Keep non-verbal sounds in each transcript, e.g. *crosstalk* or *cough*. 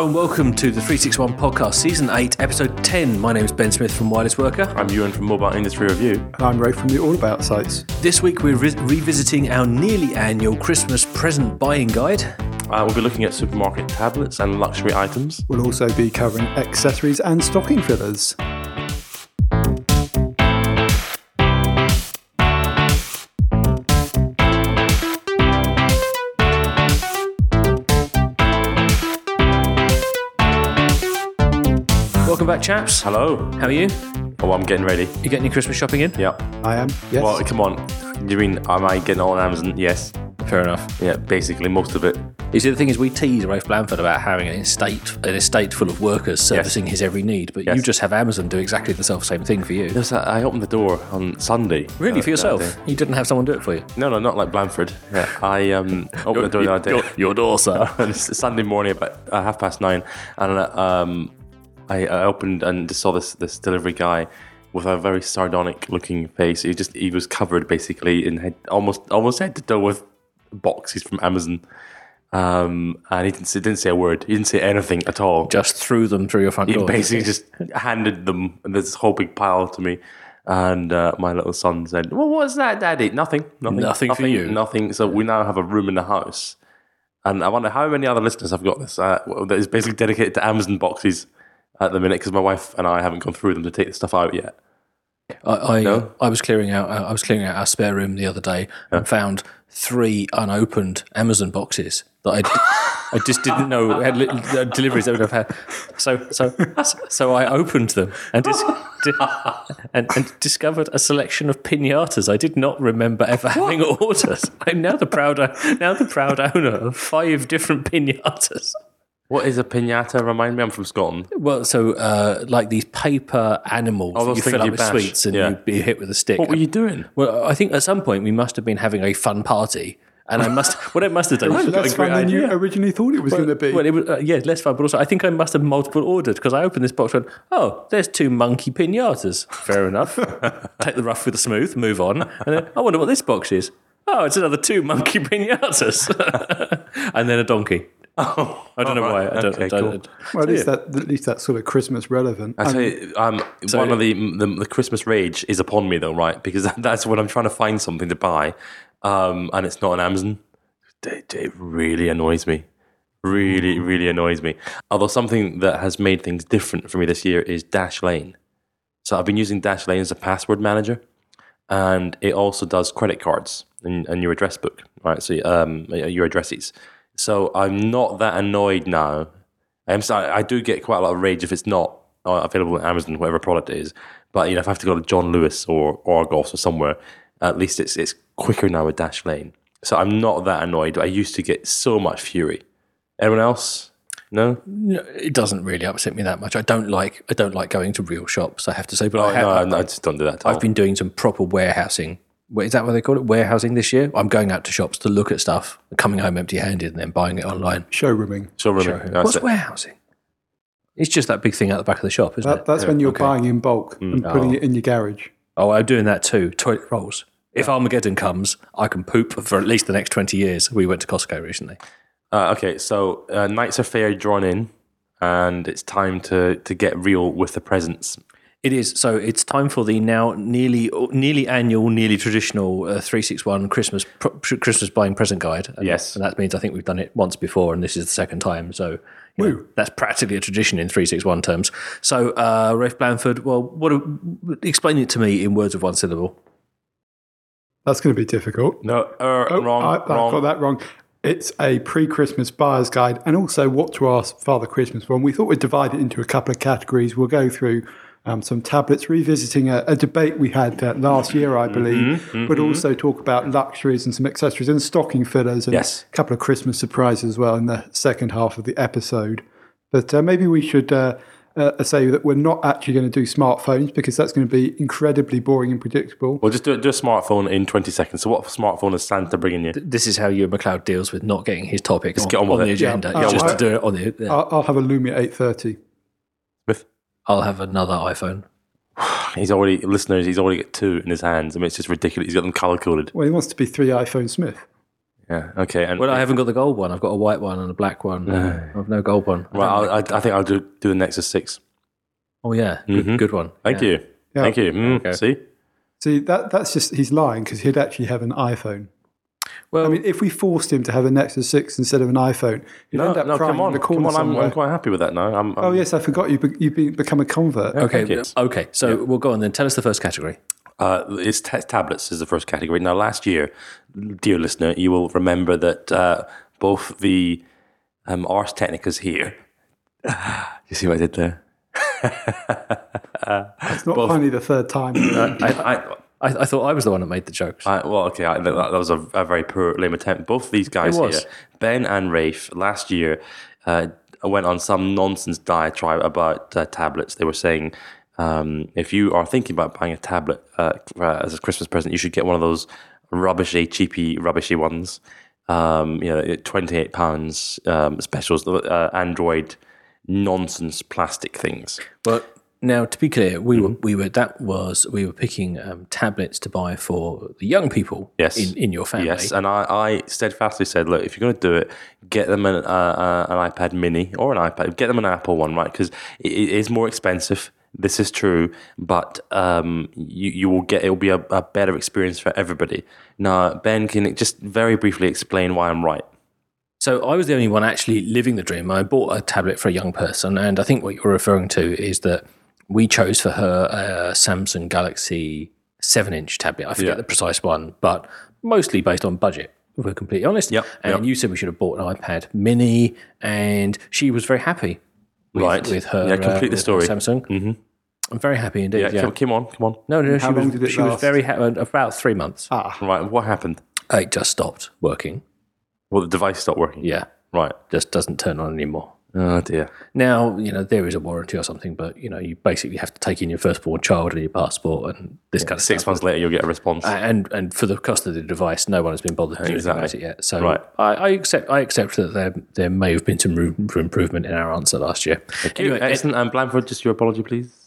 Hello and welcome to the 361 podcast, season 8, episode 10. My name is Ben Smith from Wireless Worker. I'm Ewan from Mobile Industry Review. And I'm Rafe from the All About sites. This week we're re- revisiting our nearly annual Christmas present buying guide. Uh, we'll be looking at supermarket tablets and luxury items. We'll also be covering accessories and stocking fillers. Welcome chaps. Hello. How are you? Oh, I'm getting ready. You getting your Christmas shopping in? Yeah. I am, yes. Well, come on. You mean am I getting it on Amazon? Yes. Fair enough. Yeah, basically most of it. You see, the thing is, we tease Rafe Blandford about having an estate, an estate full of workers servicing his every need, but you just have Amazon do exactly the self same thing for you. There's a, I opened the door on Sunday. Really, uh, for yourself? other day. You didn't have someone do it for you? No, no, not like Blandford. Yeah, I um, *laughs* opened the door the other day. your door, sir. *laughs* Sunday morning about uh, half past nine, and uh, um, I, I opened and just saw this this delivery guy with a very sardonic looking face. He just he was covered basically in head, almost almost head to toe with boxes from Amazon, um, and he didn't say, didn't say a word. He didn't say anything at all. just threw them through your front door. he basically just *laughs* handed them this whole big pile to me. And uh, my little son said, "Well, what's that, Daddy? Nothing, nothing, Nothing for you. nothing." So we now have a room in the house, and I wonder how many other listeners have got this uh, that is basically dedicated to Amazon boxes at the minute because my wife and I haven't gone through them to take the stuff out yet. I I, No? I was clearing out I was clearing out our spare room the other day and found three unopened Amazon boxes that I, I just didn't know had uh, deliveries I would have had. So so so I opened them and dis- di- and, and discovered a selection of pinatas I did not remember ever having ordered. *laughs* I'm now the proud now the proud owner of five different pinatas. What is a pinata? Remind me, I'm from Scotland. Well, so uh, like these paper animals Oh, that you things fill up you with bash. sweets and Yeah. you be hit with a stick. What were you doing? Well, I think at some point we must have been having a fun party, and I must. *laughs* what I must have done. Well, is got that's *laughs* fun than you originally thought it was going to be. Well, it was, uh, yeah, less fun, but also I think I must have multiple ordered because I opened this box and went, oh, there's two monkey pinatas. Fair enough. *laughs* Take the rough with the smooth, move on. And then I wonder what this box is. Oh, it's another two monkey pinatas. and then a donkey. *laughs* Oh, I don't know why. I don't, Okay, I don't, well, at least, yeah. that, at least that's sort of Christmas relevant. I tell you, um, one of the, the the Christmas rage is upon me though, right? Because *laughs* that's when I'm trying to find something to buy, um, and it's not on Amazon. It, it really annoys me. Really, really annoys me. Although something that has made things different for me this year is Dashlane. So I've been using Dashlane as a password manager, and it also does credit cards and, and your address book, right? So um, your addresses. So I'm not that annoyed now. I'm sorry, I do get quite a lot of rage if it's not uh, available on Amazon, whatever product it is. But you know, if I have to go to John Lewis or Argos or somewhere, at least it's it's quicker now with Dashlane. So I'm not that annoyed. I used to get so much fury. Anyone else? No. No, it doesn't really upset me that much. I don't like I don't like going to real shops. I have to say, but I no, have, no, I just don't do that. At. I've been doing some proper warehousing. Wait, Is that what they call it? Warehousing this year. I'm going out to shops to look at stuff, coming home empty-handed, and then buying it online. Showrooming. Showrooming. really, that's What's it. warehousing? It's just that big thing out the back of the shop, isn't That, it? that's when you're buying in bulk and putting Oh. it in your garage. Oh, I'm doing that too. Toilet rolls. If Armageddon comes, I can poop for at least the next 20 years. We went to Costco recently. Uh, okay, so uh, nights are fair drawn in, and it's time to to get real with the presents. It is. So it's time for the now nearly nearly annual, nearly traditional uh, 361 Christmas pr- Christmas buying present guide. And, Yes. And that means I think we've done it once before and this is the second time. So you know, that's practically a tradition in 361 terms. So, uh, Rafe Blandford, well, what explain it to me in words of one syllable. That's going to be difficult. No, uh, Oh, wrong, I, I wrong. got that wrong. It's a pre-Christmas buyer's guide and also what to ask Father Christmas for. And we thought we'd divide it into a couple of categories. We'll go through um, some tablets, revisiting a, a debate we had uh, last year, I believe, Mm-hmm, but also talk about luxuries and some accessories and stocking fillers and Yes. a couple of Christmas surprises as well in the second half of the episode. But uh, maybe we should uh, uh, say that we're not actually going to do smartphones because that's going to be incredibly boring and predictable. Well, just do, do a smartphone in 20 seconds. So, what smartphone is Santa bringing you? This is how Ewan McLeod deals with not getting his topics on, get on on the it. agenda. Yeah. just Uh, to do it on the. yeah. I'll, I'll have a Lumia 830. Smith? I'll have another iPhone. *sighs* He's already, listeners, he's already got two in his hands. I mean, it's just ridiculous. He's got them color coded. Well, he wants to be three iPhone Smith. Yeah. Okay. And Well, I haven't got the gold one. I've got a white one and a black one. I've no gold one. I well, I'll, I, I think I'll do do the Nexus Six. oh yeah, good, good one. Thank Yeah. you. Thank you. Mm, See. See, that that's just he's lying because he'd actually have an iPhone. Well, I mean, if we forced him to have a Nexus Six instead of an iPhone, he'd No, end up no, crying come on, in the come corner on. I'm. I'm quite happy with that now. I'm, I'm, oh yes, I forgot you. Be, you've been, become a convert. okay, kids. okay. So we'll go on then. Tell us the first category. Uh, it's ta- tablets is the first category. Now, last year, dear listener, you will remember that uh, both the um, Ars Technicas here. *sighs* you see what I did there? *laughs* It's not funny the third time. *coughs* I, I, I, I thought I was the one that made the jokes. I, well, okay, I, that, that was a, a very poor lame attempt. Both these guys here, Ben and Rafe, last year uh, went on some nonsense diatribe about uh, tablets. They were saying um, if you are thinking about buying a tablet uh, uh, as a Christmas present, you should get one of those rubbishy, cheapy, rubbishy ones. Um, you know, twenty-eight pounds um, specials, uh, Android nonsense plastic things. But now, to be clear, we were Mm-hmm. we were that was we were picking um, tablets to buy for the young people Yes. in, in your family. Yes, and I, I steadfastly said, look, if you're going to do it, get them an, uh, uh, an iPad Mini or an iPad. Get them an Apple one, right? Because it, it is more expensive. This is true, but um, you you will get it will be a, a better experience for everybody. Now, Ben, can you just very briefly explain why I'm right? So I was the only one actually living the dream. I bought a tablet for a young person, and I think what you're referring to is that we chose for her a Samsung Galaxy seven-inch tablet. I forget Yeah. the precise one, but mostly based on budget. If we're completely honest. Yep, And yep. you said we should have bought an iPad Mini, and she was very happy. With, Right. with her, Yeah, complete the story. Samsung. Mm-hmm. I'm very happy indeed. Yeah, Yeah, Come, come on, come on. No, no, she How was, long did it she was very happy. About three months. Ah, Right, what happened? It just stopped working. Well, the device stopped working. Yeah, Right. just doesn't turn on anymore. Oh dear. Now, you know, there is a warranty or something, but, you know, you basically have to take in your firstborn child and your passport and this kind of Six stuff. months later, you'll get a response. And and for the cost of the device, no one has been bothered to do about it yet. So Right. I, I accept I accept that there there may have been some room for improvement in our answer last year. Anyway, Excellent. And Blandford, just your apology, please.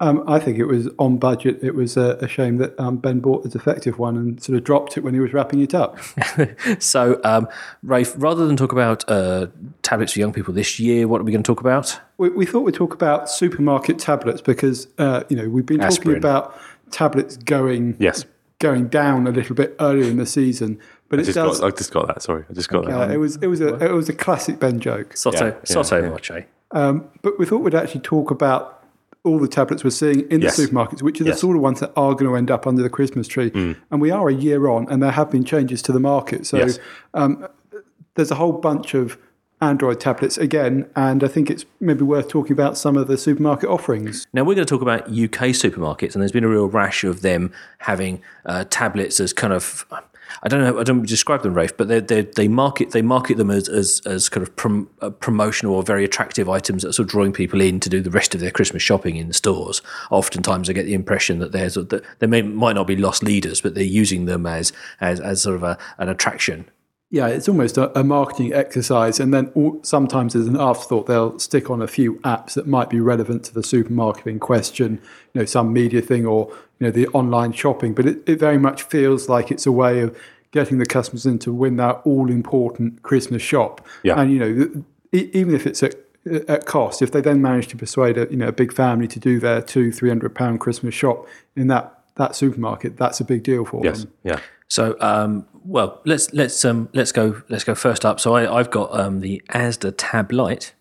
Um, I think it was on budget. It was a, a shame that um, Ben bought a defective one and sort of dropped it when he was wrapping it up. *laughs* so, um, Rafe, rather than talk about uh, tablets for young people this year, what are we going to talk about? We, we thought we'd talk about supermarket tablets because uh, you know we've been talking about tablets going Yes. going down a little bit earlier in the season, but it Just does. got, I just got that. Sorry, I just got uh, that. it was it was a it was a classic Ben joke. Soto, Yeah, yeah, Soto yeah. Um, but we thought we'd actually talk about all the tablets we're seeing in Yes. the supermarkets, which are the Yes. sort of ones that are going to end up under the Christmas tree. And we are a year on, and there have been changes to the market. So Yes. um, there's a whole bunch of Android tablets again, and I think it's maybe worth talking about some of the supermarket offerings. Now we're going to talk about UK supermarkets, and there's been a real rash of them having uh, tablets as kind of. I don't know. I don't describe them, Rafe, but they they they market they market them as as, as kind of prom, uh, promotional or very attractive items that are sort of drawing people in to do the rest of their Christmas shopping in the stores. Oftentimes, I get the impression that there's that they may might not be loss leaders, but they're using them as as as sort of a, an attraction. Yeah, it's almost a, a marketing exercise, and then all, sometimes as an afterthought, they'll stick on a few apps that might be relevant to the supermarket in question. You know, some media thing or you know the online shopping, but it, it very much feels like it's a way of getting the customers in to win that all important Christmas shop. Yeah. and you know, e- even if it's at at cost, if they then manage to persuade a you know a big family to do their two three hundred pound Christmas shop in that that supermarket, that's a big deal for Yes. them. Yeah. So, um, well, let's let's um, let's go let's go first up. So I, I've got um, the Asda Tab Lite.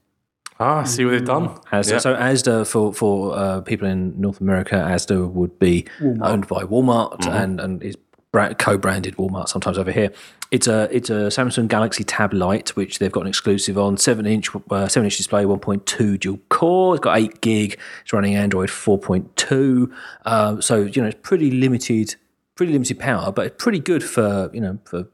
Ah, see what they've done. Asda. Yeah. So Asda for for uh, people in North America, Asda would be owned by Walmart Mm-hmm. and and is co-branded Walmart sometimes over here. It's a it's a Samsung Galaxy Tab Lite, which they've got an exclusive on seven inch uh, seven inch display, one point two dual core. It's got eight gig. It's running Android four point two. Um, so you know it's pretty limited, pretty limited power, but it's pretty good for you know for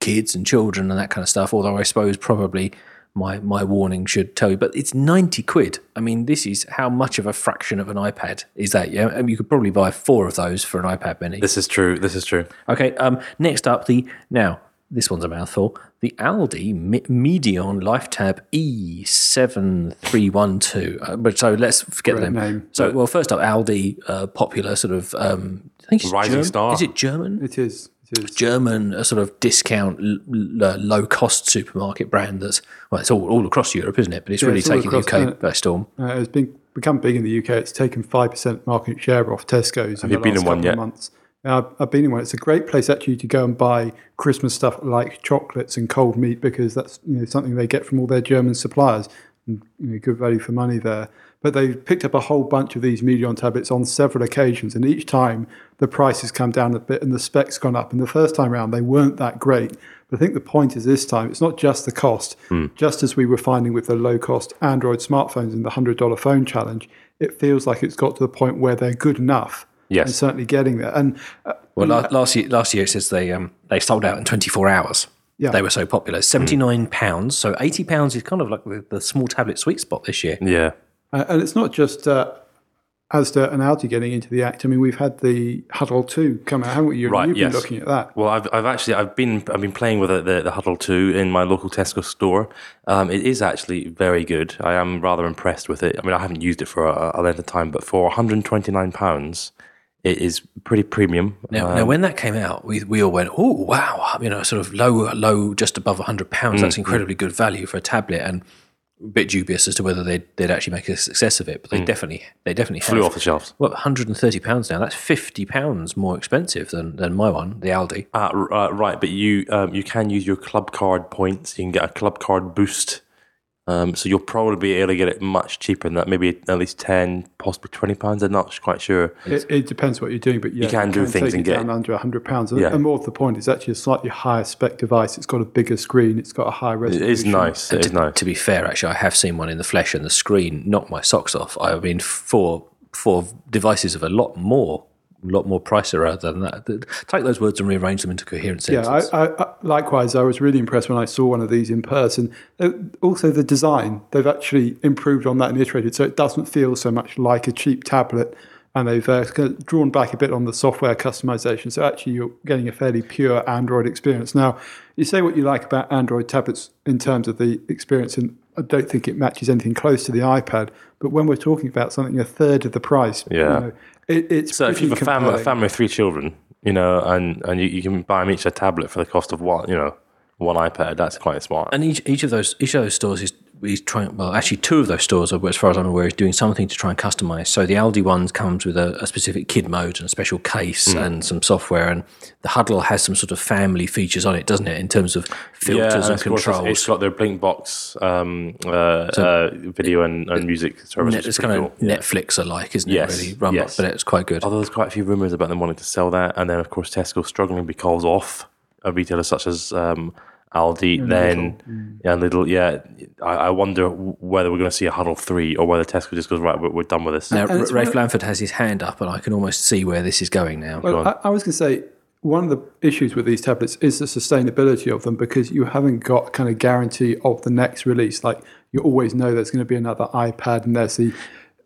kids and children and that kind of stuff. Although I suppose probably my my warning should tell you, but it's ninety quid. I mean, this is how much of a fraction of an iPad is that? Yeah, I mean, you could probably buy four of those for an iPad Mini. This is true. This is true. Okay. Um. Next up, the now this one's a mouthful. The Aldi Me- Medion LifeTab E seven three one two. Uh, But so let's forget the Great name. name. So well, first up, Aldi, uh, popular sort of. Um, I think it's Rising German. star. Is it German? It is. Is. German a sort of discount, l- l- low cost supermarket brand that's well, it's all, all across Europe, isn't it? But it's really it's all taking the UK uh, by storm. Uh, it's been become big in the UK. It's taken five percent market share off Tesco's. Have you been in one yet? Months. I've, I've been in one. It's a great place actually to go and buy Christmas stuff like chocolates and cold meat because that's you know something they get from all their German suppliers. And, you know, good value for money there. But they've picked up a whole bunch of these Medion tablets on several occasions, and each time the price has come down a bit and the specs gone up. And the first time around they weren't that great. But I think the point is this time it's not just the cost. Just as we were finding with the low cost Android smartphones in the hundred dollar phone challenge, it feels like it's got to the point where they're good enough. Yes. and certainly getting there. And uh, Well, la- last year, last year it says they um, they sold out in 24 hours. Yeah. They were so popular. 79 pounds. So 80 pounds is kind of like the, the small tablet sweet spot this year. Yeah. Uh, and it's not just uh, Asda and Aldi getting into the act. I mean, we've had the Hudl 2 come out, haven't? You, Right, You've yes. been looking at that. Well, I've, I've actually I've been I've been playing with the, the, the Hudl Two in my local Tesco store. Um, it is actually very good. I am rather impressed with it. I mean, I haven't used it for a, a length of time, but for 129 pounds, it is pretty premium. Now, now, when that came out, we, we all went, oh, wow, you know, sort of low, low, just above £100. Mm, That's incredibly good value for a tablet. And a bit dubious as to whether they'd, they'd actually make a success of it. But they definitely they definitely Mm. flew have. off the shelves. Well, £130 now. That's £50 more expensive than, than my one, the Aldi. Uh, uh, right, but you um, you can use your Clubcard points. You can get a Clubcard boost. Um, so you'll probably be able to get it much cheaper than that. Maybe at least ten, possibly twenty pounds. I'm not quite sure. It, it depends what you're doing, but yeah, can do things and get- down under hundred pounds. And, Yeah. and more of the point is actually a slightly higher spec device. It's got a bigger screen. It's got a higher resolution. is nice. It is to, nice. to be fair, actually, I have seen one in the flesh, and the screen knocked my socks off. I mean, for for devices of a lot more, lot more pricier than that. Take those words and rearrange them into coherent sentences. I, I, I, likewise, I was really impressed when I saw one of these in person. Uh, Also, the design, they've actually improved on that and iterated, so it doesn't feel so much like a cheap tablet. And they've uh, drawn back a bit on the software customization. So actually, you're getting a fairly pure Android experience. Now, you say what you like about Android tablets in terms of the experience, and I don't think it matches anything close to the iPad. But when we're talking about something a third of the price, you Yeah. know, it, it's So if you have a family, a family of three children, you know, and, and you, you can buy them each a tablet for the cost of one, you know, one iPad. That's quite smart. And each each of those each of those stores is is trying. Well, actually, two of those stores, are, as far as I'm aware, is doing something to try and customize. So the Aldi ones comes with a, a specific kid mode and a special case and some software, and the Hudl has some sort of family features on it, doesn't it? In terms of filters and, of course it's- controls. It's got their Blinkbox um, uh, uh, video and, and music service. Net- it's kind of. Yeah. Netflix alike, isn't Yes, it? Really, run, yes. but it's quite good. Although there's quite a few rumours about them wanting to sell that, and then of course Tesco struggling because of a retailer such as um, Aldi. then mm. yeah, Lidl. Yeah, I, I wonder whether we're going to see a Hudl three or whether Tesco just goes right. We're, we're done with this. Now, And it's Rafe one has his hand up, and I can almost see where this is going now. Well, I, I was going to say one of the issues with these tablets is the sustainability of them because you haven't got kind of guarantee of the next release. Like you always know there's going to be another iPad and there's the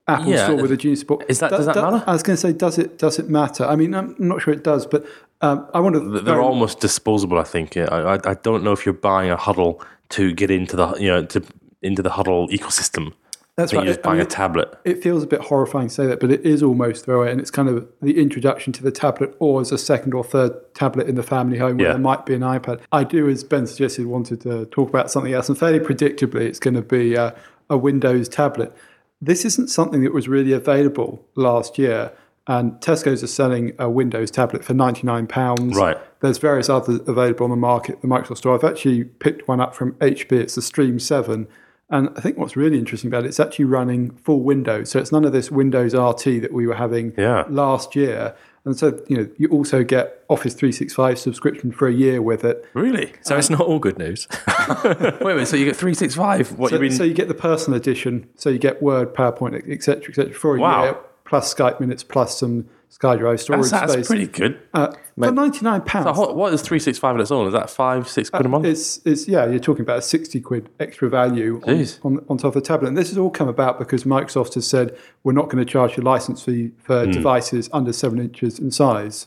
Apple Yeah, Store with a uh, Genius Book. is that- does that matter? I was going to say, does it does it matter? I mean, I'm not sure it does, but um, I want to. They're almost disposable. I think. I, I- I don't know if you're buying a Hudl to get into the you know to into the Hudl ecosystem. That's right. You're just I buying mean, a tablet. it feels a bit horrifying to say that, but it is almost throwaway, and it's kind of the introduction to the tablet, or as a second or third tablet in the family home where Yeah. there might be an iPad. I do, as Ben suggested, wanted to talk about something else, and fairly predictably, it's going to be uh, a Windows tablet. This isn't something that was really available last year, and Tesco's are selling a Windows tablet for ninety nine pounds. Right. There's various others available on the market, the Microsoft Store. I've actually picked one up from HP. It's the Stream 7. And I think what's really interesting about it, it's actually running full Windows. So it's none of this Windows RT that we were having Yeah. last year. And so, you know, you also get Office 365 subscription for a year with it. Really? So it's not all good news. *laughs* Wait a minute. So you get three six five. What So, you mean? so you get the personal edition. So you get Word, PowerPoint, et cetera, et cetera, for a Wow. year, plus Skype minutes, plus some SkyDrive storage that's, that's space. pretty good. uh, for £99. So what, what is three six five on its own? Is that five six quid a month? It's, it's yeah, you're talking about a 60 quid extra value on, on, on top of the tablet. And this has all come about because Microsoft has said we're not going to charge a license fee for devices under seven inches in size.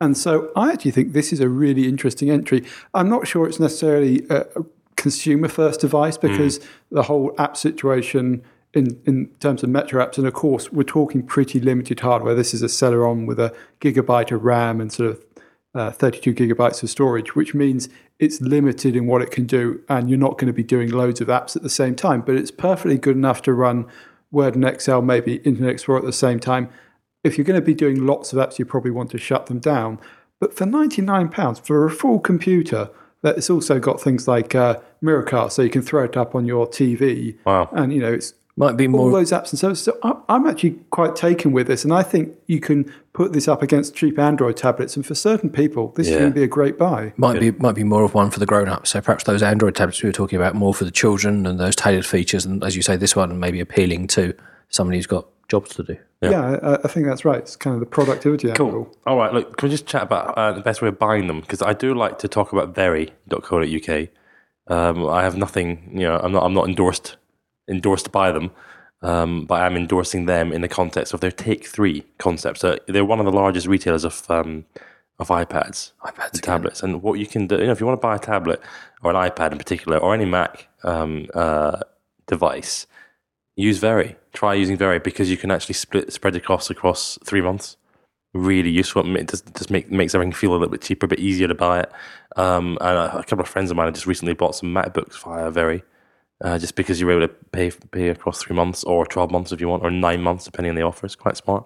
And so I actually think this is a really interesting entry. I'm not sure it's necessarily a, a consumer first device because the whole app situation in, in terms of Metro apps, and of course, we're talking pretty limited hardware. This is a Celeron with a gigabyte of RAM and sort of uh, 32 gigabytes of storage, which means it's limited in what it can do, and you're not going to be doing loads of apps at the same time. But it's perfectly good enough to run Word and Excel, maybe Internet Explorer at the same time. If you're going to be doing lots of apps, you probably want to shut them down. But for £99 for a full computer, that it's also got things like uh, Miracast, so you can throw it up on your TV. Wow. And, you know, it's Might be all more. those apps and services. So I- I'm actually quite taken with this, and I think you can put this up against cheap Android tablets. And for certain people, this is Yeah. going to be a great buy. Might be might be more of one for the grown ups. So perhaps those Android tablets we were talking about more for the children and those tailored features, and as you say, this one may be appealing to somebody who's got jobs to do. Yeah, I, I think that's right. It's kind of the productivity angle. Cool. All right, look, can we just chat about uh, the best way of buying them? Because I do like to talk about very.co.uk. Um, I have nothing, you know, I'm not, I'm not endorsed endorsed by them, um, but I'm endorsing them in the context of their Take Three concept. So they're one of the largest retailers of um, of iPads, iPads and tablets. And what you can do, you know, if you want to buy a tablet or an iPad in particular, or any Mac um, uh, device, use Very. Try using Very because you can actually split spread the costs across three months. Really useful. It just, just make, makes everything feel a little bit cheaper, a bit easier to buy it. Um, and a, a couple of friends of mine have just recently bought some MacBooks via Very, uh, just because you're able to pay pay across three months or twelve months if you want, or nine months depending on the offer. It's quite smart.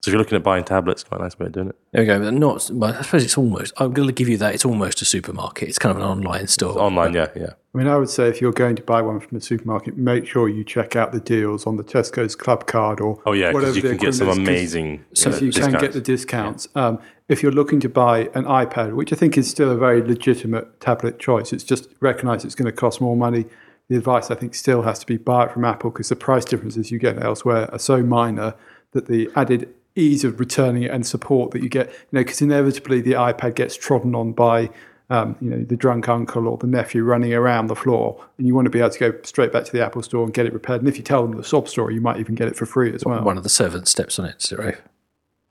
So if you're looking at buying tablets, quite a nice way of doing it. There we go. But not. Well, I suppose it's almost. I'm going to give you that. It's almost a supermarket. It's kind of an online store. Online, yeah, yeah. I mean, I would say if you're going to buy one from a supermarket, make sure you check out the deals on the Tesco's Clubcard or Oh yeah, whatever because you can get some equivalent is, 'cause- amazing. So uh, you can get the discounts. Um, if you're looking to buy an iPad, which I think is still a very legitimate tablet choice, it's just recognise it's going to cost more money. The advice I think still has to be buy it from Apple because the price differences you get elsewhere are so minor that the added ease of returning it and support that you get, you know, because inevitably the iPad gets trodden on by. Um, you know, the drunk uncle or the nephew running around the floor, and you want to be able to go straight back to the Apple store and get it repaired. And if you tell them the sob story, you might even get it for free as well. One of the servants steps on it, zero.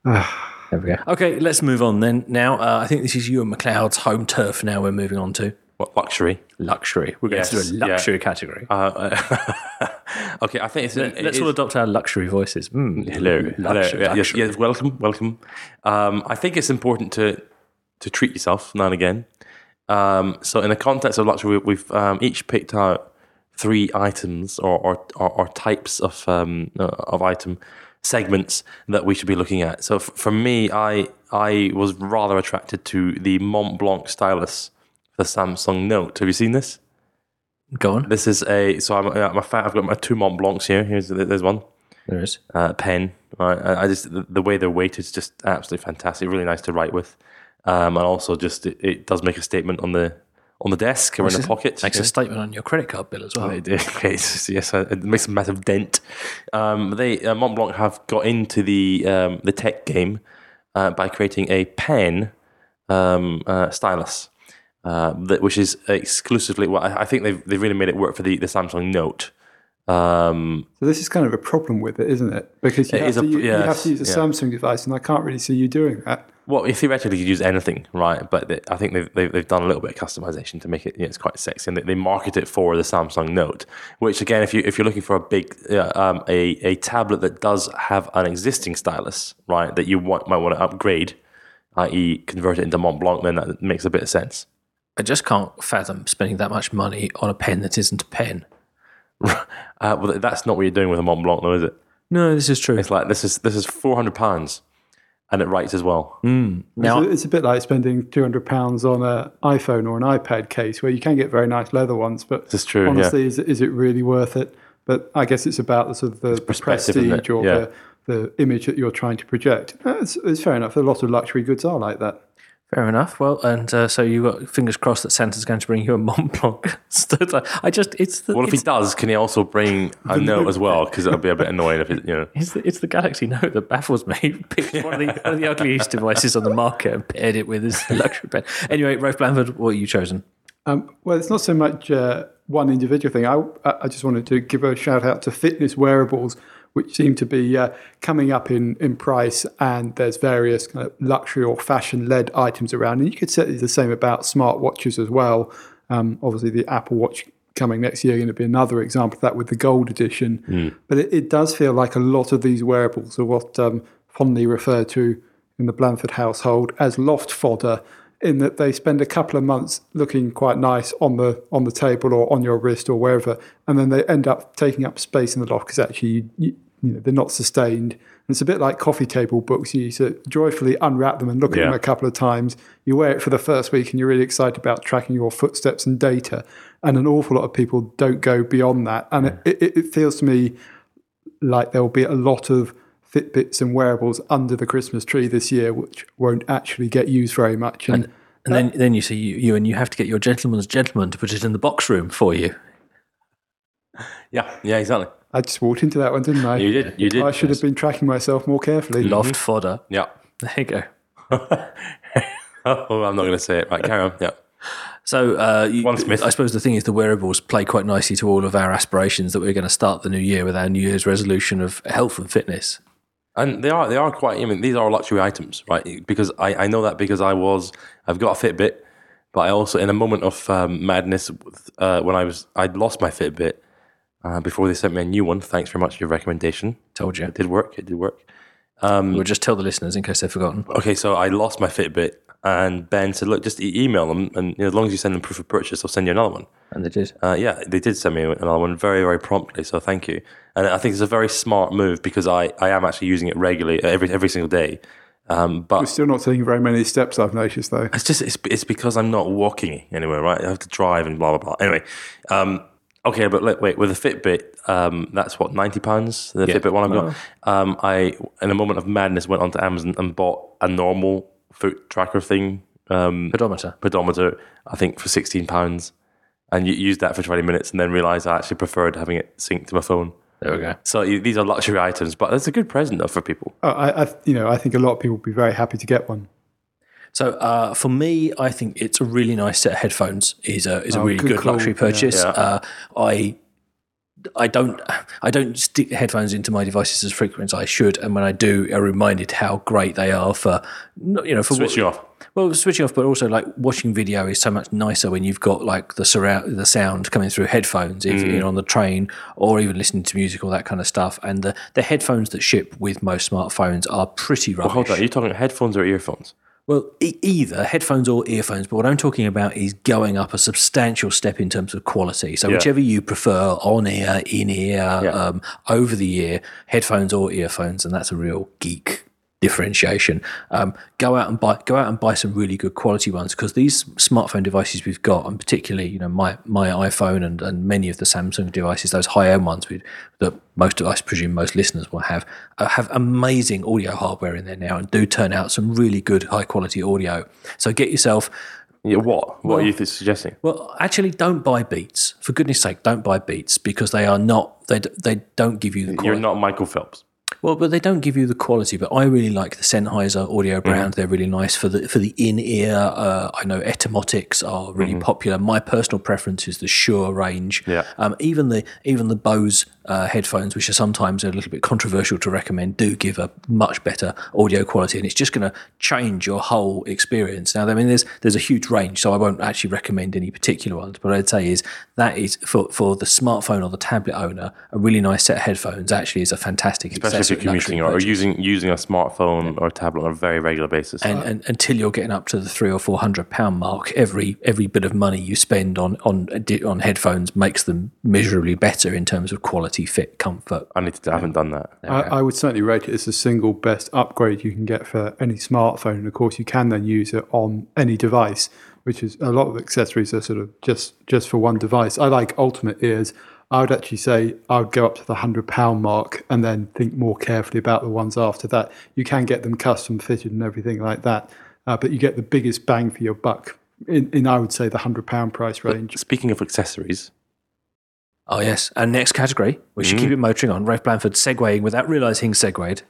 there we go. Okay, let's move on then. Now, uh, I think this is Ewan McLeod's home turf. Now we're moving on to What, luxury. luxury. We're going to do a yeah. luxury category. Uh, *laughs* okay, I think it's it let's is- all adopt our luxury voices. Mm, Hello, hello. Luxury, Yeah, Yes, yes, welcome, welcome. Um, I think it's important to to treat yourself now and again. Um, so, in the context of luxury, we've um, each picked out three items or or, or, or types of um, uh, of item segments that we should be looking at. So, f- for me, I I was rather attracted to the Mont Blanc stylus, the Samsung Note. Have you seen this? Go on. This is a so I'm, I'm a fan. I've got my two Mont Blancs here. Here's there's one There is. uh, pen. Right? I, I just the, the way they're weighted is just absolutely fantastic. Really nice to write with, um, and also just it, it does make a statement on the on the desk or in the pocket. Makes Yeah. a statement on your credit card bill as well. It, it, *laughs* it's- yes, uh, it makes a massive dent. Um, they uh, Mont Blanc have got into the um, the tech game uh, by creating a pen um, uh, stylus, uh, that, which is exclusively. Well, I, I think they've they've really made it work for the, the Samsung Note. Um, So this is kind of a problem with it, isn't it? Because you, It have to, a- you, you have to use a yeah. Samsung device, and I can't really see you doing that. Well, theoretically, you could use anything, right? But they, I think they've, they've, they've done a little bit of customization to make it, you know, it's quite sexy, and they, they market it for the Samsung Note. Which, again, if you if you're looking for a big uh, um, a a tablet that does have an existing stylus, right, that you want, might want to upgrade, i.e., convert it into Mont Blanc, then that makes a bit of sense. I just can't fathom spending that much money on a pen that isn't a pen. *laughs* Uh, well, that's not what you're doing with a Mont Blanc, though, is it? No, this is true. It's like this is this is four hundred pounds, and it writes as well. Now, it's, a, it's a bit like spending two hundred pounds on an iPhone or an iPad case, where you can get very nice leather ones, but This is true, yeah. honestly, is, it- is it really worth it? But I guess it's about the sort of the, the perspective, isn't prestige or Yeah. the, the image that you're trying to project. It's, it's fair enough. A lot of luxury goods are like that. Fair enough. Well, and uh, so you got fingers crossed that Santa's going to bring you a Mont *laughs* Blanc. I just, it's the, What if he does? Can he also bring a note as well? *laughs* Because it'll be a bit annoying if it, you know. it's, the, it's the Galaxy Note that baffles me. *laughs* Picked one of, the, one of the ugliest devices on the market and paired it with his luxury pen. Anyway, Rafe Blandford, what have you chosen? Um, well, it's not so much uh, one individual thing. I, I just wanted to give a shout out to fitness wearables, which seem to be uh, coming up in, in price, and there's various kind of luxury or fashion led items around. And you could say the same about smartwatches as well. Um, obviously, the Apple Watch coming next year going to be another example of that with the gold edition. But it, it does feel like a lot of these wearables are what um, fondly referred to in the Blandford household as loft fodder in that they spend a couple of months looking quite nice on the on the table or on your wrist or wherever, and then they end up taking up space in the loft because actually you, you, you know, they're not sustained. And it's a bit like coffee table books. You sort of joyfully unwrap them and look at Yeah. them a couple of times. You wear it for the first week and you're really excited about tracking your footsteps and data. And an awful lot of people don't go beyond that. And it, it, it feels to me like there will be a lot of Fitbits and wearables under the Christmas tree this year, which won't actually get used very much. And, And then, then you see you, you and you have to get your gentleman's gentleman to put it in the box room for you. *laughs* Yeah, yeah, exactly. I just walked into that one, didn't I? You did, you did. I should have been tracking myself more carefully. Loft fodder. Yeah. There you go. *laughs* oh, I'm not going to say it. Right, carry on. Yeah. So, uh, you, One Smith. I suppose the thing is, the wearables play quite nicely to all of our aspirations that we're going to start the new year with our New Year's resolution of health and fitness. And they are they are quite. I mean, these are luxury items, right? Because I, I know that because I was I've got a Fitbit, but I also in a moment of um, madness uh, when I was I'd lost my Fitbit uh, before they sent me a new one. Thanks very much for your recommendation. Told you. It did work. It did work. We'll just tell the listeners in case they've forgotten. Okay, so I lost my Fitbit, and Ben said, "Look, just e- email them, and you know, as long as you send them proof of purchase, they'll send you another one." And they did. Uh, yeah, they did send me another one very, very promptly. So thank you. And I think it's a very smart move because I, I am actually using it regularly every every single day. Um, but We're still not taking very many steps, I've noticed, though. it's just it's, it's because I'm not walking anywhere, right? I have to drive and blah blah blah. Anyway, um, okay, but let, wait with a Fitbit, um, that's what ninety pounds. The Fitbit one I've got. Um, I in a moment of madness went onto Amazon and bought a normal foot tracker thing, um, Pedometer. pedometer. I think for sixteen pounds, and you used that for twenty minutes, and then realised I actually preferred having it synced to my phone. There we go. So these are luxury items, but it's a good present though for people. Uh, I, I, you know, I think a lot of people would be very happy to get one. So uh, for me, I think it's a really nice set of headphones. is a is a Oh, really good good, call. luxury Yeah. purchase. Yeah. Uh, I I don't I don't stick headphones into my devices as frequent as I should, and when I do, I'm reminded how great they are for you know for Switching off. Well, switching off, but also like watching video is so much nicer when you've got like the surround the sound coming through headphones, if Mm. you're on the train or even listening to music, all that kind of stuff. And the the headphones that ship with most smartphones are pretty rubbish. Hold on, are you talking headphones or earphones? Well, e- either headphones or earphones, but what I'm talking about is going up a substantial step in terms of quality. So, whichever you prefer, on ear, in ear, um, over the ear, headphones or earphones, and that's a real geek differentiation. Um, go out and buy, go out and buy some really good quality ones because these smartphone devices we've got, and particularly you know my my iPhone and, and many of the Samsung devices, those high end ones with, that most of us presume most listeners will have, uh, have amazing audio hardware in there now and do turn out some really good high quality audio. So get yourself. Yeah, what? What are you suggesting? Well, actually, don't buy Beats. For goodness sake, don't buy Beats because they are not. They d- they don't give you the quality. You're not Michael Phelps. Well, but they don't give you the quality. But I really like the Sennheiser audio brand. They're really nice for the for the in ear. Uh, I know Etymotics are really popular. My personal preference is the Shure range. Yeah. Um, even the even the Bose uh, headphones, which are sometimes a little bit controversial to recommend, do give a much better audio quality, and it's just going to change your whole experience. Now, I mean, there's there's a huge range, so I won't actually recommend any particular ones. But what I'd say is that is for for the smartphone or the tablet owner, a really nice set of headphones actually is a fantastic Especially if you're commuting or, or using using a smartphone or a tablet on a very regular basis. and, and until you're getting up to the three or four hundred pound mark, every every bit of money you spend on on on headphones makes them measurably better in terms of quality, fit, comfort. I need to. I haven't done that. I, I would certainly rate it as the single best upgrade you can get for any smartphone. And of course, you can then use it on any device, which is a lot of accessories are sort of just just for one device. I like Ultimate Ears. I would actually say I would go up to the hundred pound mark and then think more carefully about the ones after that. You can get them custom fitted and everything like that, uh, but you get the biggest bang for your buck in, in I would say the hundred pound price range. Speaking of accessories, Oh yes, and next category, we should keep mm. it motoring on. Rafe Blandford segueing without realising he segued.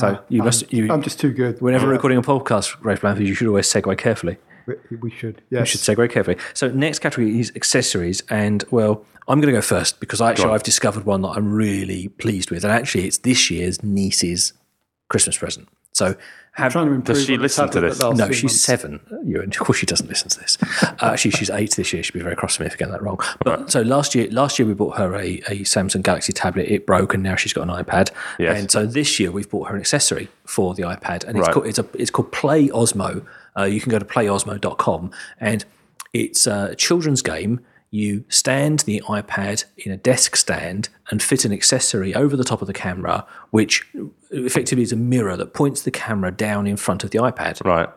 So uh, you must you I'm just too good. whenever recording a podcast, Rafe Blandford, you should always segue carefully. We, we should. You Yes. should segue carefully. So next category is accessories, and well, I'm going to go first because I actually I've discovered one that I'm really pleased with, and actually it's this year's niece's Christmas present. So I'm trying to improve. she listen to this? No, she's months. seven. You of course she doesn't listen to this. Uh, *laughs* actually, she's eight this year. She'd be very cross with me if I get that wrong. But so last year, last year we bought her a, a Samsung Galaxy tablet. It broke, and now she's got an iPad. Yes. And so this year we've bought her an accessory for the iPad, and it's Right. called it's a it's called Play Osmo. Uh, you can go to playosmo.com, and it's a children's game. You stand the iPad in a desk stand and fit an accessory over the top of the camera, which effectively is a mirror that points the camera down in front of the iPad Right.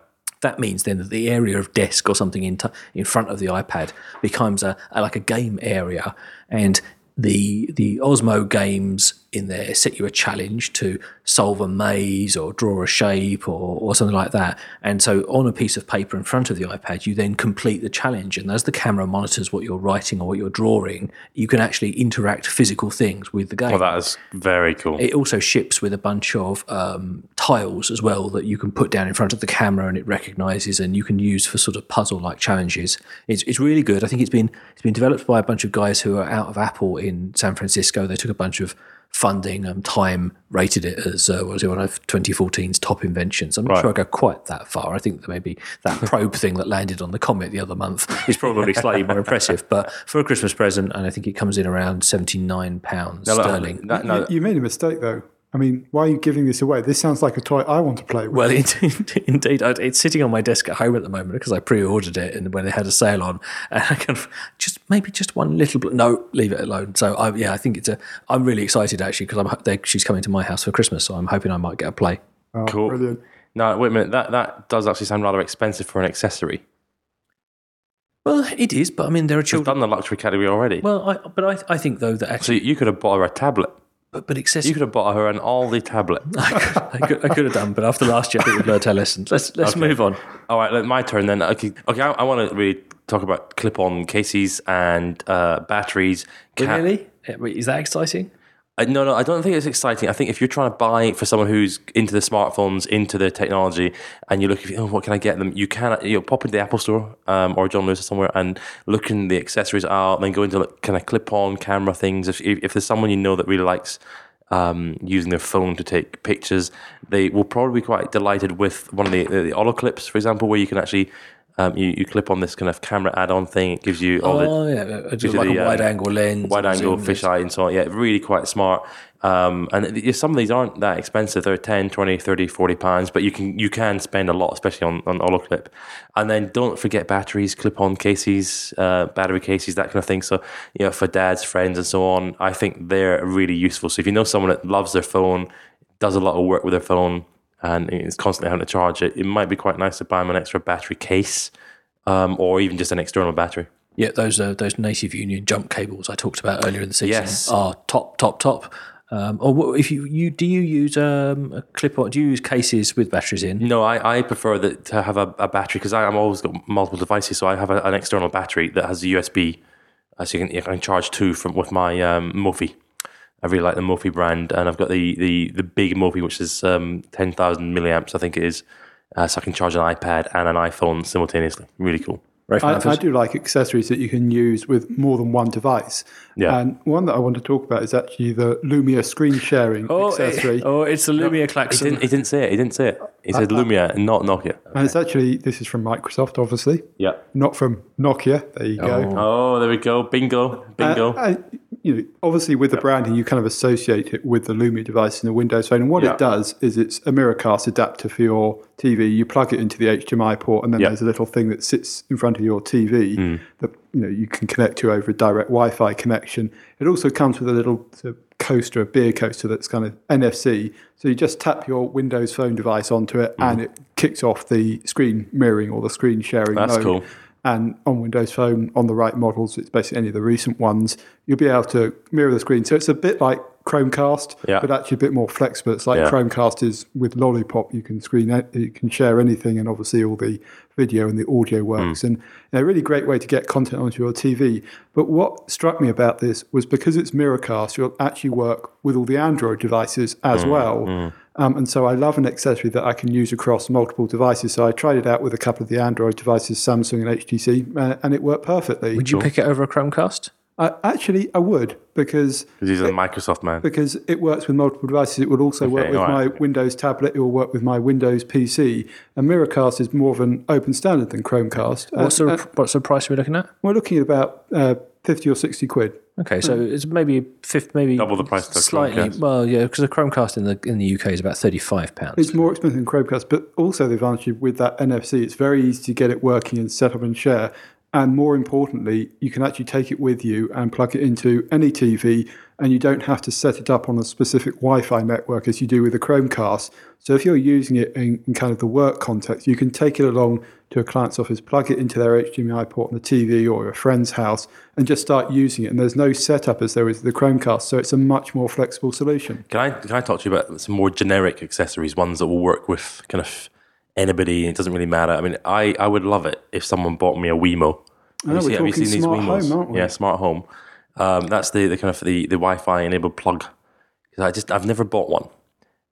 that means then that the area of desk or something in t- in front of the iPad becomes a, a like a game area, and the the Osmo games in there set you a challenge to solve a maze or draw a shape or, or something like that. And so on a piece of paper in front of the iPad, you then complete the challenge. And as the camera monitors what you're writing or what you're drawing, you can actually interact physical things with the game. Well, that is very cool. It also ships with a bunch of um, tiles as well that you can put down in front of the camera and it recognizes and you can use for sort of puzzle like challenges. It's, it's really good. I think it's been it's been developed by a bunch of guys who are out of Apple in San Francisco. They took a bunch of funding and Time rated it as uh, what was it one of 2014's top inventions. I'm not Right. sure I go quite that far. I think that maybe that *laughs* probe thing that landed on the comet the other month is probably slightly more impressive. But for a Christmas present, and I think it comes in around 79 pounds No, no, sterling. that- no, You, you made a mistake though. I mean, why are you giving this away? This sounds like a toy I want to play with. Well, *laughs* indeed, indeed, it's sitting on my desk at home at the moment because I pre-ordered it and when they had a sale on, and I kind of just maybe just one little. bl- No, leave it alone. So I, yeah, I think it's a. I'm really excited actually because I'm they, she's coming to my house for Christmas, so I'm hoping I might get a play. Oh, cool. Brilliant. No, wait a minute. That that does actually sound rather expensive for an accessory. Well, it is, but I mean there are We've children. done the luxury category already. Well, I, but I, I think though that so actually, you could have bought her a tablet. But, but You could have bought her an Aldi tablet. *laughs* I, could, I, could, I could have done, but after last year, I think we've learned our lessons. Let's let's move on. All right, my turn then. Okay, okay. I, I want to really talk about clip-on cases and uh, batteries. Ca- Really, is that exciting? No, no, I don't think it's exciting. I think if you're trying to buy for someone who's into the smartphones, into the technology, and you look, oh, what can I get them? You can, you know, pop into the Apple Store um, or John Lewis or somewhere and look in the accessories out, then go into like, kind of clip-on camera things. If, if there's someone you know that really likes um, using their phone to take pictures, they will probably be quite delighted with one of the the, the clips, for example, where you can actually. Um, you, you clip on this kind of camera add-on thing. It gives you all the Oh yeah, gives like the, a uh, wide angle lens, wide-angle fisheye and so on. Yeah, really quite smart. Um, and it- some of these aren't that expensive. They're 10, 20, 30, 40 pounds, but you can you can spend a lot, especially on, on olloclip. And then don't forget batteries, clip on cases, uh, battery cases, that kind of thing. So, you know, for dads, friends, and so on, I think they're really useful. So if you know someone that loves their phone, does a lot of work with their phone, and it's constantly having to charge it, it might be quite nice to buy them an extra battery case. Um, or even just an external battery. Yeah, those uh, those native union jump cables I talked about earlier in the season Yes. are top, top, top. Um, or if you, you do you use um, a clip on? Do you use cases with batteries in? No, I, I prefer that to have a, a battery because I'm always got multiple devices, so I have a, an external battery that has a USB, uh, so you can, you can charge two from with my um, Mophie. I really like the Mophie brand, and I've got the the, the big Mophie, which is um, ten thousand milliamps, I think it is, uh, so I can charge an iPad and an iPhone simultaneously. Really cool. Rafe I, I do like accessories that you can use with more than one device. Yeah. And one that I want to talk about is actually the Lumia screen sharing oh, accessory. it- oh, it's the Lumia He klaxon. didn't, he didn't say it. He didn't say it. He said Lumia and not Nokia. And it's actually, this is from Microsoft, obviously, Yeah. not from Nokia. There you go. Oh, there we go. Bingo. Bingo. Uh, I- you know, obviously, with the branding, you kind of associate it with the Lumia device in the Windows Phone. And what Yeah. it does is it's a Miracast adapter for your TV. You plug it into the HDMI port, and then Yeah. there's a little thing that sits in front of your TV Hmm. that you know you can connect to over a direct Wi-Fi connection. It also comes with a little sort of coaster, a beer coaster that's kind of NFC. So you just tap your Windows Phone device onto it, and it kicks off the screen mirroring or the screen sharing. That's mode. cool. And on Windows Phone, on the right models, it's basically any of the recent ones, you'll be able to mirror the screen. So it's a bit like Chromecast, Yeah. but actually a bit more flexible. It's like Yeah. Chromecast is with Lollipop, you can screen, it- you can share anything, and obviously all the video and the audio works. And a really great way to get content onto your TV. But what struck me about this was because it's Miracast, you'll actually work with all the Android devices as well. Um, and so I love an accessory that I can use across multiple devices. So I tried it out with a couple of the Android devices, Samsung and HTC, uh, and it worked perfectly. Would you pick it over a Chromecast? I, actually, I would because Because he's a Microsoft man. because it works with multiple devices. It would also work with all my right. Windows tablet. It will work with my Windows PC. And Miracast is more of an open standard than Chromecast. Uh, What sort uh, of what sort of price are we looking at? we're looking at about uh, fifty or sixty quid. Okay, so it's maybe fifth, maybe Double the price of Slightly, Chromecast. well, yeah, because a Chromecast in the in the UK is about thirty five pounds. It's more expensive than Chromecast, but also the advantage with that NFC, it's very easy to get it working and set up and share. And more importantly, you can actually take it with you and plug it into any TV, and you don't have to set it up on a specific Wi Fi network as you do with the Chromecast. So if you're using it in, in kind of the work context, you can take it along to a client's office, plug it into their HDMI port on the TV or a friend's house, and just start using it. And there's no setup as there is the Chromecast, so it's a much more flexible solution. Can I can I talk to you about some more generic accessories, ones that will work with kind of anybody? It doesn't really matter. I mean, I, I would love it if someone bought me a Wemo. I know, we're talking smart home, aren't we? Yeah, smart home. Um, that's the, the kind of the, the Wi-Fi enabled plug. I just I've never bought one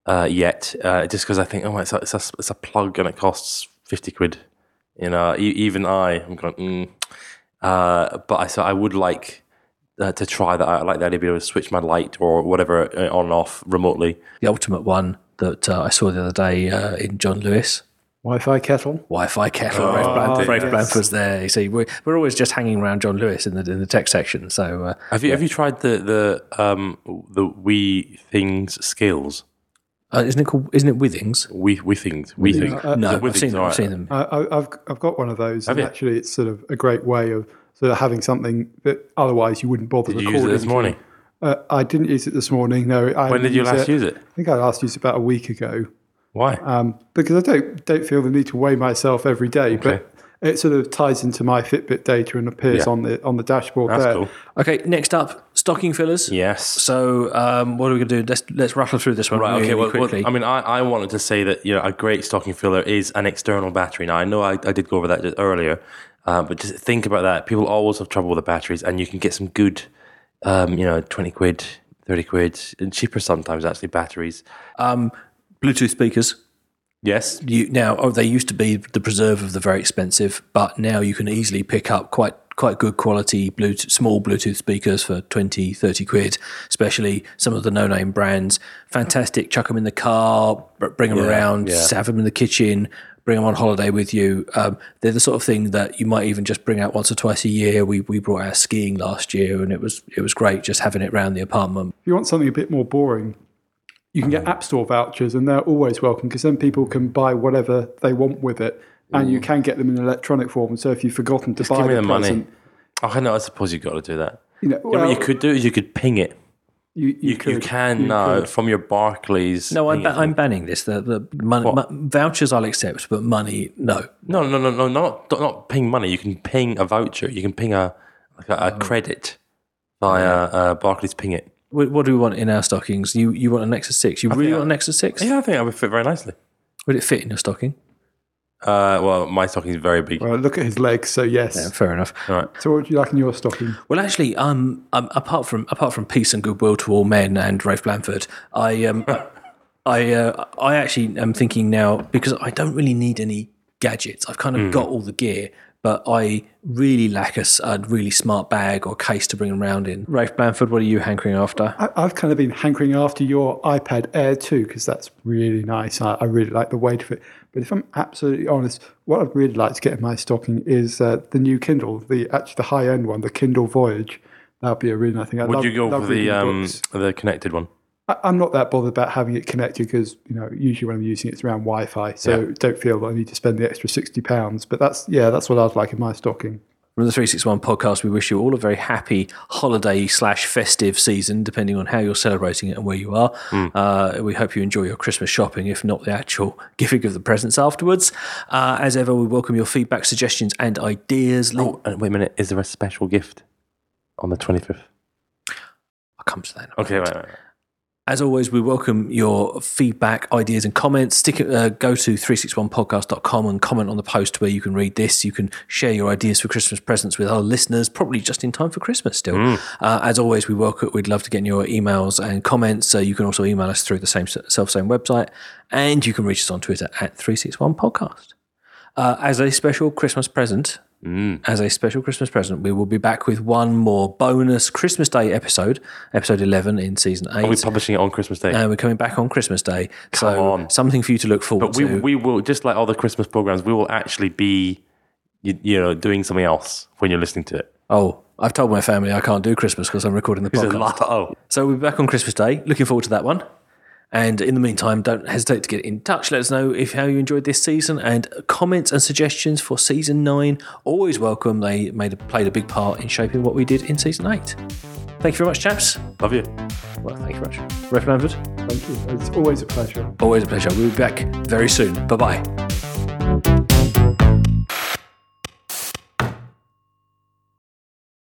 uh, yet, uh, just because I think oh it's a, it's a it's a plug and it costs fifty quid. You know, e- even I I'm going. Mm. Uh, but I so I would like uh, to try that. I like the idea of being able to switch my light or whatever uh, on and off remotely. the ultimate one that uh, I saw the other day uh, in John Lewis. Wi Fi kettle. Wi-Fi kettle. Rafe, Blan- Rafe yes. Blandford's there. You see, we're, we're always just hanging around John Lewis in the in the tech section. So uh, Have you have you tried the the um the we things skills? uh, isn't it called? Isn't it Withings? We we things we things. Uh, No, The I've seen, Withings, them, all I've seen them. I, I- I've I've got one of those, and you? actually, it's sort of a great way of sort of having something that otherwise you wouldn't bother Did you use it this morning? Uh, I didn't use it this morning. No. I When did you last use it? I think I last used it about a week ago Why? um, because I don't don't feel the need to weigh myself every day, but. It sort of ties into my Fitbit data and appears Yeah. on the on the dashboard That's there. cool. Okay, next up, stocking fillers. Yes. So um, what are we going to do? Let's let's rattle through this one Right. really Okay. Well, well. I mean, I, I wanted to say that you know a great stocking filler is an external battery. Now I know I, I did go over that just earlier, uh, but just think about that. People always have trouble with the batteries, and you can get some good, um, you know, twenty quid, thirty quid, and cheaper sometimes actually batteries. Bluetooth speakers. Yes. You, now, oh, they used to be the preserve of the very expensive, but now you can easily pick up quite quite good quality Bluetooth, small Bluetooth speakers for 20, 30 quid, especially some of the no-name brands. Fantastic. Chuck them in the car, bring them around, yeah. have them in the kitchen, bring them on holiday with you. Um, they're the sort of thing that you might even just bring out once or twice a year. We, we brought our skiing last year and it was, it was great just having it around the apartment. If you want something a bit more boring, you can Mm. get App Store vouchers, and they're always welcome because then people can buy whatever they want with it, and you can get them in electronic form. So if you've forgotten to buy Mm. Give me the the money. present, Oh, I know. I suppose you've got to do that. you know, Yeah, well, what you could do is you could ping it. you, you, You, could, you can you now could. from your Barclays. No, I'm, thing, ba- I'm banning this. The, the money, What? mo- vouchers I'll accept, but money, no. No, no, no, no, not not ping money. You can ping a voucher. You can ping a like a, a Oh. credit via uh, Barclays Pingit. What, what do we want in our stockings? You you want a Nexus Six? You really think want a I- Nexus Six? Yeah, I think that would fit very nicely. Would it fit in your stocking? Uh, well, my stocking is very big. Well, look at his legs. So yes. Yeah, fair enough. All right. So what would you like in your stocking? Well, actually, um, um, apart from apart from peace and goodwill to all men and Rafe Blandford, I um, *laughs* I uh, I actually am thinking now because I don't really need any gadgets. I've kind of got all the gear, but I really lack a really smart bag or case to bring them around in. Rafe Blandford, what are you hankering after? I, I've kind of been hankering after your iPad Air 2 because that's really nice. I, I really like the weight of it. But if I'm absolutely honest, what I'd really like to get in my stocking is uh, the new Kindle, the actually the high end one, the Kindle Voyage. That'd be a really nice thing. I Would love, you go love for the um, the connected one? I, I'm not that bothered about having it connected because you know usually when I'm using it, it's around Wi-Fi, so Yeah. don't feel that I need to spend the extra sixty pounds. But that's yeah, that's what I'd like in my stocking. From the 361 podcast, we wish you all a very happy holiday slash festive season, depending on how you're celebrating it and where you are. Uh, we hope you enjoy your Christmas shopping, if not the actual *laughs* giving of the presents afterwards. Uh, as ever, we welcome your feedback, suggestions, and ideas. Oh, and wait a minute. Is there a special gift on the twenty fifth? I'll come to that. Okay, right, right, right. As always, we welcome your feedback, ideas, and comments. Stick uh, go to 361podcast.com and comment on the post where you can read this. You can share your ideas for Christmas presents with our listeners, probably just in time for Christmas still. Uh, as always, we welcome, we'd love to get your emails and comments. So you can also email us through the same self same website, and you can reach us on Twitter at 361podcast. Uh, as a special Christmas present, Mm. as a special Christmas present, we will be back with one more bonus Christmas Day episode, episode 11 in season 8. Are we publishing it on Christmas Day? and we're coming back on Christmas Day. so on. something for you to look forward to. but we, to. we will, just like other Christmas programs, we will actually be, you, you know, doing something else when you're listening to it. oh, I've told my family I can't do Christmas because I'm recording the podcast. oh, So we'll be back on Christmas Day. Looking forward to that one. And in the meantime, don't hesitate to get in touch. Let us know if how you enjoyed this season and comments and suggestions for season nine. Always welcome. They made a, played a big part in shaping what we did in season eight. Thank you very much, chaps. love you. Well, thank you very much. Rafe Blandford, Thank you. It's always a pleasure. always a pleasure. We'll be back very soon. Bye bye.